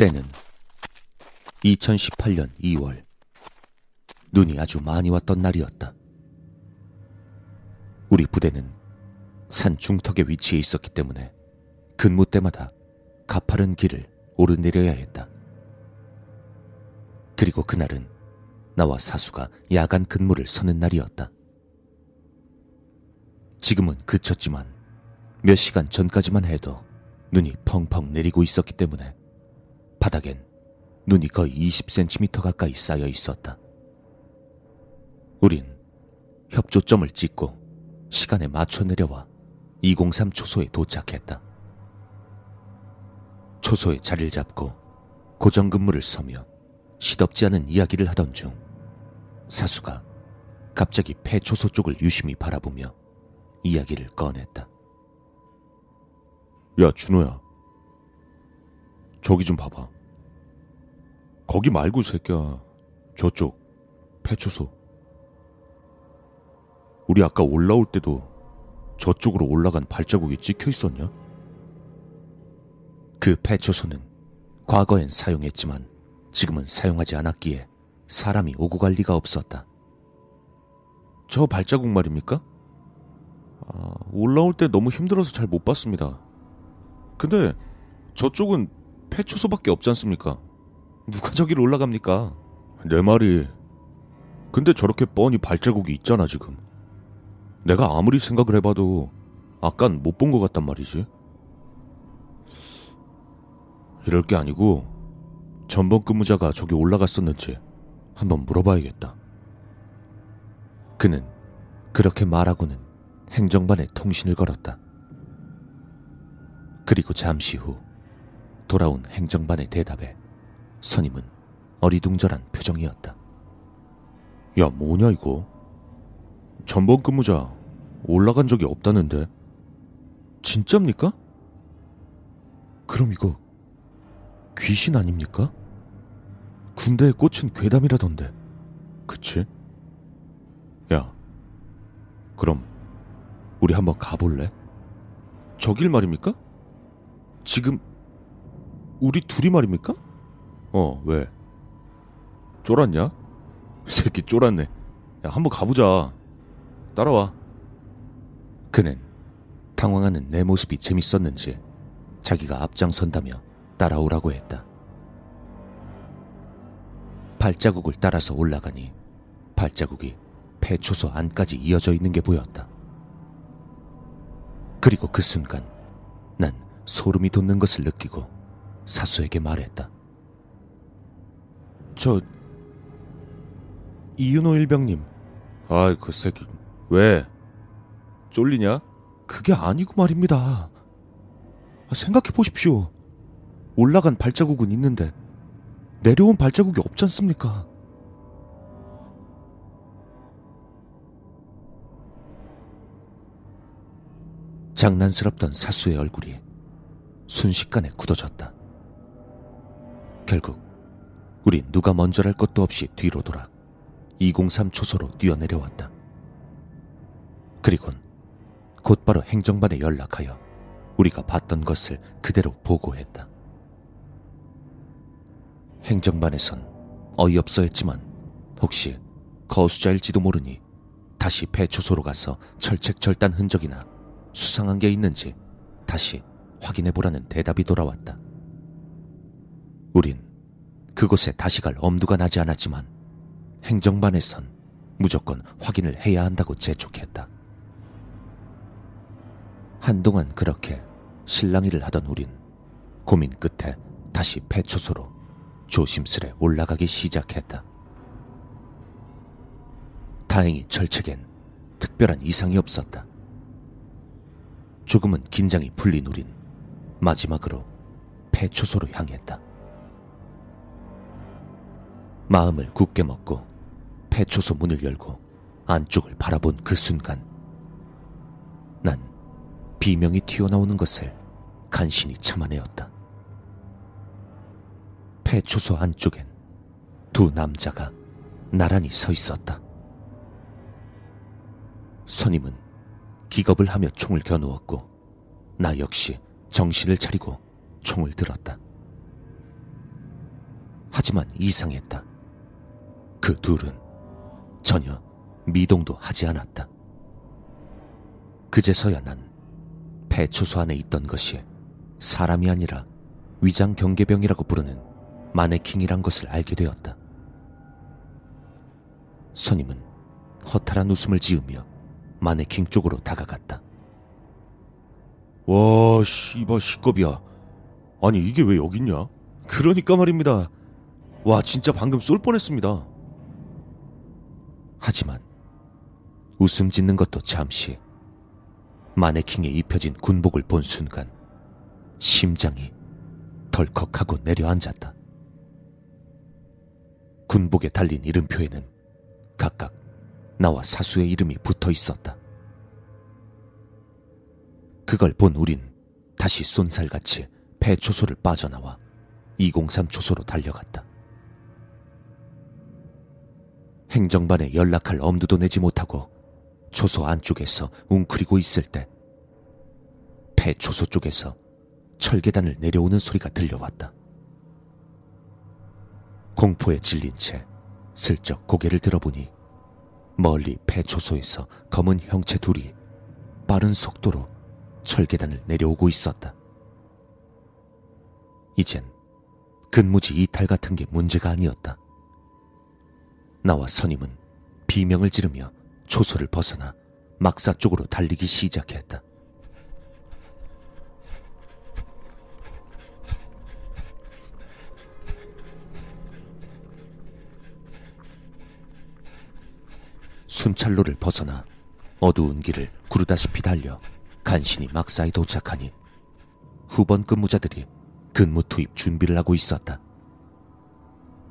때는 2018년 2월. 눈이 아주 많이 왔던 날이었다. 우리 부대는 산 중턱에 위치해 있었기 때문에 근무 때마다 가파른 길을 오르내려야 했다. 그리고 그날은 나와 사수가 야간 근무를 서는 날이었다. 지금은 그쳤지만 몇 시간 전까지만 해도 눈이 펑펑 내리고 있었기 때문에 바닥엔 눈이 거의 20cm 가까이 쌓여 있었다. 우린 협조점을 찍고 시간에 맞춰 내려와 203 초소에 도착했다. 초소에 자리를 잡고 고정 근무를 서며 시덥지 않은 이야기를 하던 중 사수가 갑자기 폐초소 쪽을 유심히 바라보며 이야기를 꺼냈다. 야, 준호야. 저기 좀 봐봐. 거기 말고 새끼야. 저쪽 폐초소. 우리 아까 올라올 때도 저쪽으로 올라간 발자국이 찍혀 있었냐? 그 폐초소는 과거엔 사용했지만 지금은 사용하지 않았기에 사람이 오고 갈 리가 없었다. 저 발자국 말입니까? 아, 올라올 때 너무 힘들어서 잘 못 봤습니다. 근데 저쪽은 폐초소밖에 없지 않습니까? 누가 저기를 올라갑니까? 내 말이. 근데 저렇게 뻔히 발자국이 있잖아, 지금. 내가 아무리 생각을 해봐도 아깐 못 본 것 같단 말이지. 이럴 게 아니고 전번 근무자가 저기 올라갔었는지 한번 물어봐야겠다. 그는 그렇게 말하고는 행정반에 통신을 걸었다. 그리고 잠시 후 돌아온 행정반의 대답에 선임은 어리둥절한 표정이었다. 야, 뭐냐, 이거? 전번 근무자 올라간 적이 없다는데. 진짜입니까? 그럼 이거 귀신 아닙니까? 군대에 꽂힌 괴담이라던데. 그치? 야, 그럼 우리 한번 가볼래? 저길 말입니까? 지금 우리 둘이 말입니까? 어, 왜? 쫄았냐? 새끼 쫄았네. 야, 한번 가보자. 따라와. 그는 당황하는 내 모습이 재밌었는지 자기가 앞장선다며 따라오라고 했다. 발자국을 따라서 올라가니 발자국이 폐초소 안까지 이어져 있는 게 보였다. 그리고 그 순간 난 소름이 돋는 것을 느끼고 사수에게 말했다. 저 이윤호 일병님. 아이 그 새끼 왜 쫄리냐? 그게 아니고 말입니다. 생각해 보십시오. 올라간 발자국은 있는데 내려온 발자국이 없지 않습니까? 장난스럽던 사수의 얼굴이 순식간에 굳어졌다. 결국 우린 누가 먼저랄 것도 없이 뒤로 돌아 203 초소로 뛰어내려왔다. 그리곤 곧바로 행정반에 연락하여 우리가 봤던 것을 그대로 보고했다. 행정반에선 어이없어 했지만 혹시 거수자일지도 모르니 다시 폐초소로 가서 철책철단 흔적이나 수상한 게 있는지 다시 확인해 보라는 대답이 돌아왔다. 우린 그곳에 다시 갈 엄두가 나지 않았지만 행정반에선 무조건 확인을 해야 한다고 재촉했다. 한동안 그렇게 실랑이를 하던 우린 고민 끝에 다시 폐초소로 조심스레 올라가기 시작했다. 다행히 철책엔 특별한 이상이 없었다. 조금은 긴장이 풀린 우린 마지막으로 폐초소로 향했다. 마음을 굳게 먹고 폐초소 문을 열고 안쪽을 바라본 그 순간 난 비명이 튀어나오는 것을 간신히 참아내었다. 폐초소 안쪽엔 두 남자가 나란히 서 있었다. 선임은 기겁을 하며 총을 겨누었고 나 역시 정신을 차리고 총을 들었다. 하지만 이상했다. 그 둘은 전혀 미동도 하지 않았다. 그제서야 난 폐초소 안에 있던 것이 사람이 아니라 위장 경계병이라고 부르는 마네킹이란 것을 알게 되었다. 선임은 허탈한 웃음을 지으며 마네킹 쪽으로 다가갔다. 와, 씨발 시겁이야. 아니 이게 왜 여기 있냐? 그러니까 말입니다. 와, 진짜 방금 쏠 뻔했습니다. 하지만 웃음 짓는 것도 잠시 마네킹에 입혀진 군복을 본 순간 심장이 덜컥하고 내려앉았다. 군복에 달린 이름표에는 각각 나와 사수의 이름이 붙어 있었다. 그걸 본 우린 다시 쏜살같이 폐초소를 빠져나와 203 초소로 달려갔다. 행정반에 연락할 엄두도 내지 못하고 초소 안쪽에서 웅크리고 있을 때 폐초소 쪽에서 철계단을 내려오는 소리가 들려왔다. 공포에 질린 채 슬쩍 고개를 들어보니 멀리 폐초소에서 검은 형체 둘이 빠른 속도로 철계단을 내려오고 있었다. 이젠 근무지 이탈 같은 게 문제가 아니었다. 나와 선임은 비명을 지르며 초소를 벗어나 막사 쪽으로 달리기 시작했다. 순찰로를 벗어나 어두운 길을 구르다시피 달려 간신히 막사에 도착하니 후번 근무자들이 근무 투입 준비를 하고 있었다.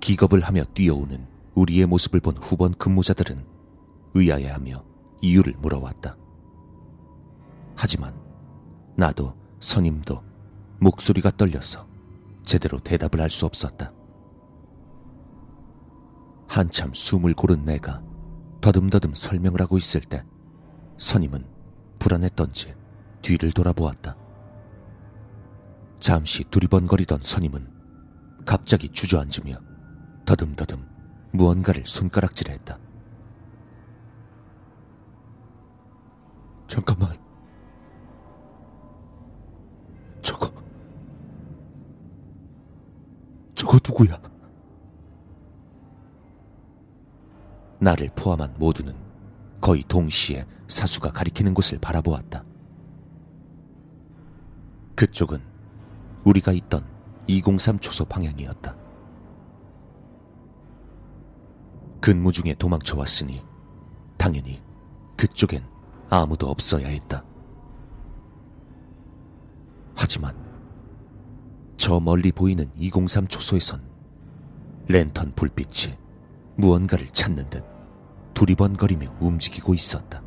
기겁을 하며 뛰어오는 우리의 모습을 본 후번 근무자들은 의아해하며 이유를 물어왔다. 하지만 나도 선임도 목소리가 떨려서 제대로 대답을 할 수 없었다. 한참 숨을 고른 내가 더듬더듬 설명을 하고 있을 때 선임은 불안했던지 뒤를 돌아보았다. 잠시 두리번거리던 선임은 갑자기 주저앉으며 더듬더듬 무언가를 손가락질했다. 잠깐만. 저거. 저거 누구야? 나를 포함한 모두는 거의 동시에 사수가 가리키는 곳을 바라보았다. 그쪽은 우리가 있던 203 초소 방향이었다. 근무 중에 도망쳐 왔으니 당연히 그쪽엔 아무도 없어야 했다. 하지만 저 멀리 보이는 203 초소에선 랜턴 불빛이 무언가를 찾는 듯 두리번거리며 움직이고 있었다.